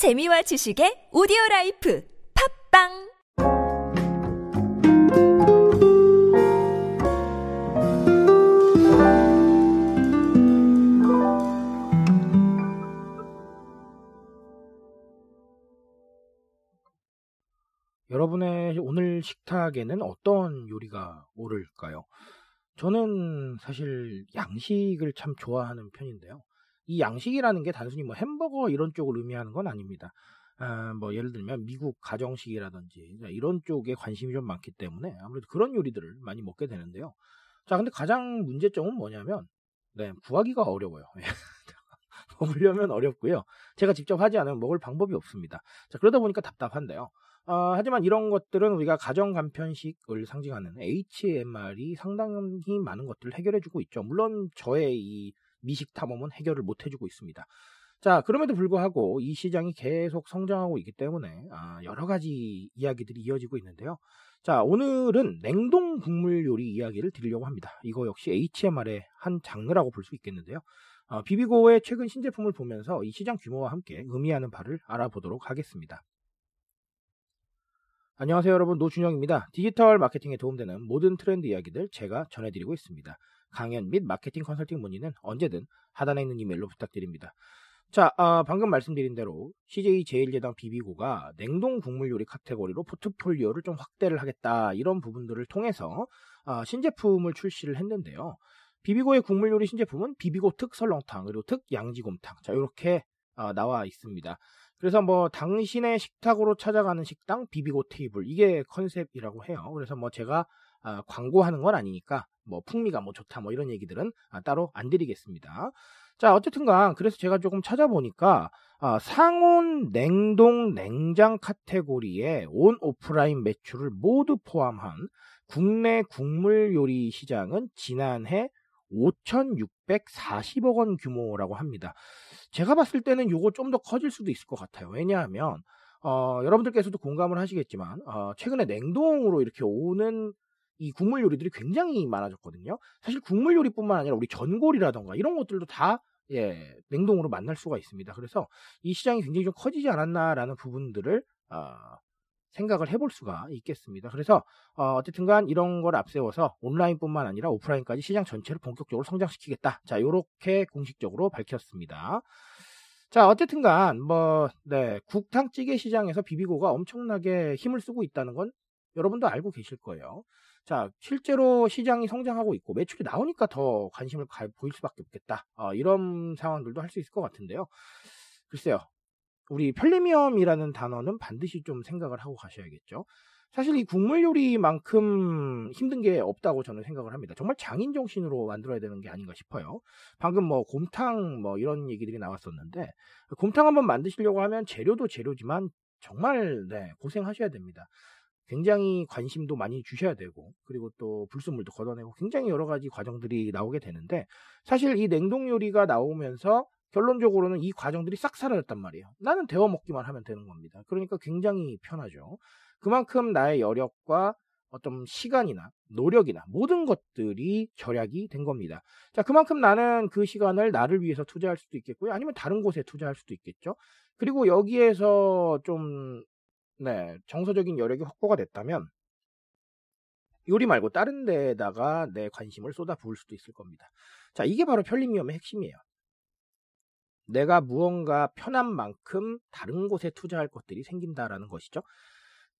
재미와 지식의 오디오 라이프 팝빵 여러분의 오늘 식탁에는 어떤 요리가 오를까요? 저는 사실 양식을 참 좋아하는 편인데요. 이 양식이라는 게 단순히 뭐 햄버거 이런 쪽을 의미하는 건 아닙니다. 아, 뭐 예를 들면 미국 가정식이라든지 이런 쪽에 관심이 좀 많기 때문에 아무래도 그런 요리들을 많이 먹게 되는데요. 자, 근데 가장 문제점은 뭐냐면 네, 구하기가 어려워요. 먹으려면 어렵고요. 제가 직접 하지 않으면 먹을 방법이 없습니다. 자, 그러다 보니까 답답한데요. 어, 하지만 이런 것들은 우리가 가정 간편식을 상징하는 HMR이 상당히 많은 것들을 해결해주고 있죠. 물론 저의 이 미식 탐험은 해결을 못 해주고 있습니다. 자, 그럼에도 불구하고 이 시장이 계속 성장하고 있기 때문에 아, 여러 가지 이야기들이 이어지고 있는데요. 자, 오늘은 냉동 국물 요리 이야기를 드리려고 합니다. 이거 역시 HMR의 한 장르라고 볼 수 있겠는데요. 어, 비비고의 최근 신제품을 보면서 이 시장 규모와 함께 의미하는 바를 알아보도록 하겠습니다. 안녕하세요 여러분 노준영입니다. 디지털 마케팅에 도움되는 모든 트렌드 이야기들 제가 전해드리고 있습니다. 강연 및 마케팅 컨설팅 문의는 언제든 하단에 있는 이메일로 부탁드립니다. 자, 아, 방금 말씀드린 대로 CJ 제일제당 비비고가 냉동 국물 요리 카테고리로 포트폴리오를 좀 확대를 하겠다 이런 부분들을 통해서 아, 신제품을 출시를 했는데요. 비비고의 국물 요리 신제품은 비비고 특 설렁탕 그리고 특 양지곰탕 자 이렇게 아, 나와 있습니다. 그래서 뭐 당신의 식탁으로 찾아가는 식당 비비고 테이블 이게 컨셉이라고 해요. 그래서 뭐 제가 아, 광고하는 건 아니니까 뭐 풍미가 뭐 좋다 뭐 이런 얘기들은 아, 따로 안 드리겠습니다. 자 어쨌든간 그래서 제가 조금 찾아보니까 아, 상온 냉동 냉장 카테고리에 온 오프라인 매출을 모두 포함한 국내 국물 요리 시장은 지난해 5,640억 원 규모라고 합니다. 제가 봤을 때는 요거 좀 더 커질 수도 있을 것 같아요. 왜냐하면 어, 여러분들께서도 공감을 하시겠지만 어, 최근에 냉동으로 이렇게 오는 이 국물 요리들이 굉장히 많아졌거든요. 사실 국물 요리뿐만 아니라 우리 전골이라던가 이런 것들도 다 예, 냉동으로 만날 수가 있습니다. 그래서 이 시장이 굉장히 좀 커지지 않았나라는 부분들을 어, 생각을 해볼 수가 있겠습니다. 그래서 어, 쨌든간 이런 걸 앞세워서 온라인뿐만 아니라 오프라인까지 시장 전체를 본격적으로 성장시키겠다. 자, 이렇게 공식적으로 밝혔습니다. 자, 어쨌든간 뭐 네, 국탕찌개 시장에서 비비고가 엄청나게 힘을 쓰고 있다는 건 여러분도 알고 계실 거예요. 자, 실제로 시장이 성장하고 있고 매출이 나오니까 더 관심을 가, 보일 수밖에 없겠다. 어, 이런 상황들도 할 수 있을 것 같은데요. 글쎄요. 우리 편리미엄이라는 단어는 반드시 좀 생각을 하고 가셔야겠죠. 사실 이 국물 요리만큼 힘든 게 없다고 저는 생각을 합니다. 정말 장인 정신으로 만들어야 되는 게 아닌가 싶어요. 방금 뭐 곰탕 뭐 이런 얘기들이 나왔었는데 곰탕 한번 만드시려고 하면 재료도 재료지만 정말 네, 고생하셔야 됩니다. 굉장히 관심도 많이 주셔야 되고 그리고 또 불순물도 걷어내고 굉장히 여러 가지 과정들이 나오게 되는데 사실 이 냉동 요리가 나오면서 결론적으로는 이 과정들이 싹 사라졌단 말이에요. 나는 데워 먹기만 하면 되는 겁니다. 그러니까 굉장히 편하죠. 그만큼 나의 여력과 어떤 시간이나 노력이나 모든 것들이 절약이 된 겁니다. 자, 그만큼 나는 그 시간을 나를 위해서 투자할 수도 있겠고요. 아니면 다른 곳에 투자할 수도 있겠죠. 그리고 여기에서 좀, 네, 정서적인 여력이 확보가 됐다면, 요리 말고 다른 데에다가 내 관심을 쏟아 부을 수도 있을 겁니다. 자, 이게 바로 편리미엄의 핵심이에요. 내가 무언가 편한 만큼 다른 곳에 투자할 것들이 생긴다라는 것이죠.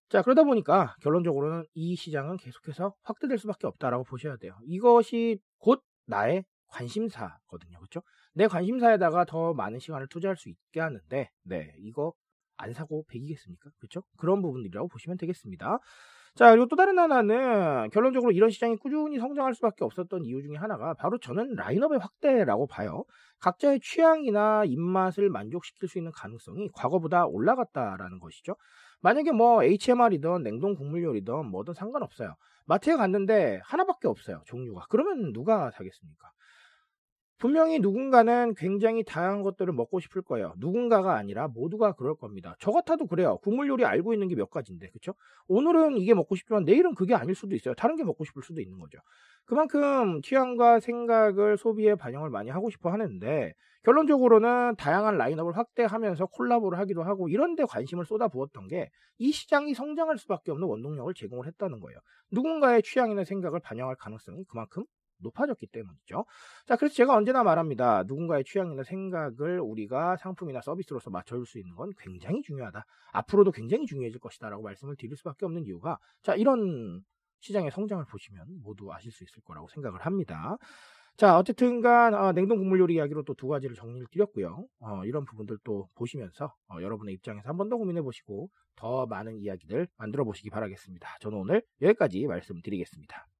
자, 그러다 보니까 결론적으로는 이 시장은 계속해서 확대될 수밖에 없다라고 보셔야 돼요. 이것이 곧 나의 관심사거든요. 그렇죠? 내 관심사에다가 더 많은 시간을 투자할 수 있게 하는데 네, 이거 안 사고 백이겠습니까? 그렇죠? 그런 부분들이라고 보시면 되겠습니다. 자, 그리고 또 다른 하나는 결론적으로 이런 시장이 꾸준히 성장할 수밖에 없었던 이유 중에 하나가 바로 저는 라인업의 확대라고 봐요. 각자의 취향이나 입맛을 만족시킬 수 있는 가능성이 과거보다 올라갔다라는 것이죠. 만약에 뭐 HMR이든 냉동 국물 요리든 뭐든 상관없어요. 마트에 갔는데 하나밖에 없어요. 종류가. 그러면 누가 사겠습니까? 분명히 누군가는 굉장히 다양한 것들을 먹고 싶을 거예요. 누군가가 아니라 모두가 그럴 겁니다. 저 같아도 그래요. 국물 요리 알고 있는 게 몇 가지인데, 그쵸? 오늘은 이게 먹고 싶지만 내일은 그게 아닐 수도 있어요. 다른 게 먹고 싶을 수도 있는 거죠. 그만큼 취향과 생각을 소비에 반영을 많이 하고 싶어 하는데, 결론적으로는 다양한 라인업을 확대하면서 콜라보를 하기도 하고 이런 데 관심을 쏟아부었던 게 이 시장이 성장할 수밖에 없는 원동력을 제공을 했다는 거예요. 누군가의 취향이나 생각을 반영할 가능성이 그만큼 높아졌기 때문이죠. 자, 그래서 제가 언제나 말합니다. 누군가의 취향이나 생각을 우리가 상품이나 서비스로서 맞춰줄 수 있는 건 굉장히 중요하다. 앞으로도 굉장히 중요해질 것이다. 라고 말씀을 드릴 수밖에 없는 이유가, 자, 이런 시장의 성장을 보시면 모두 아실 수 있을 거라고 생각을 합니다. 자, 어쨌든 간 어, 냉동 국물 요리 이야기로 또 두 가지를 정리를 드렸고요. 어, 이런 부분들 또 보시면서 어, 여러분의 입장에서 한 번 더 고민해 보시고 더 많은 이야기들 만들어 보시기 바라겠습니다. 저는 오늘 여기까지 말씀드리겠습니다.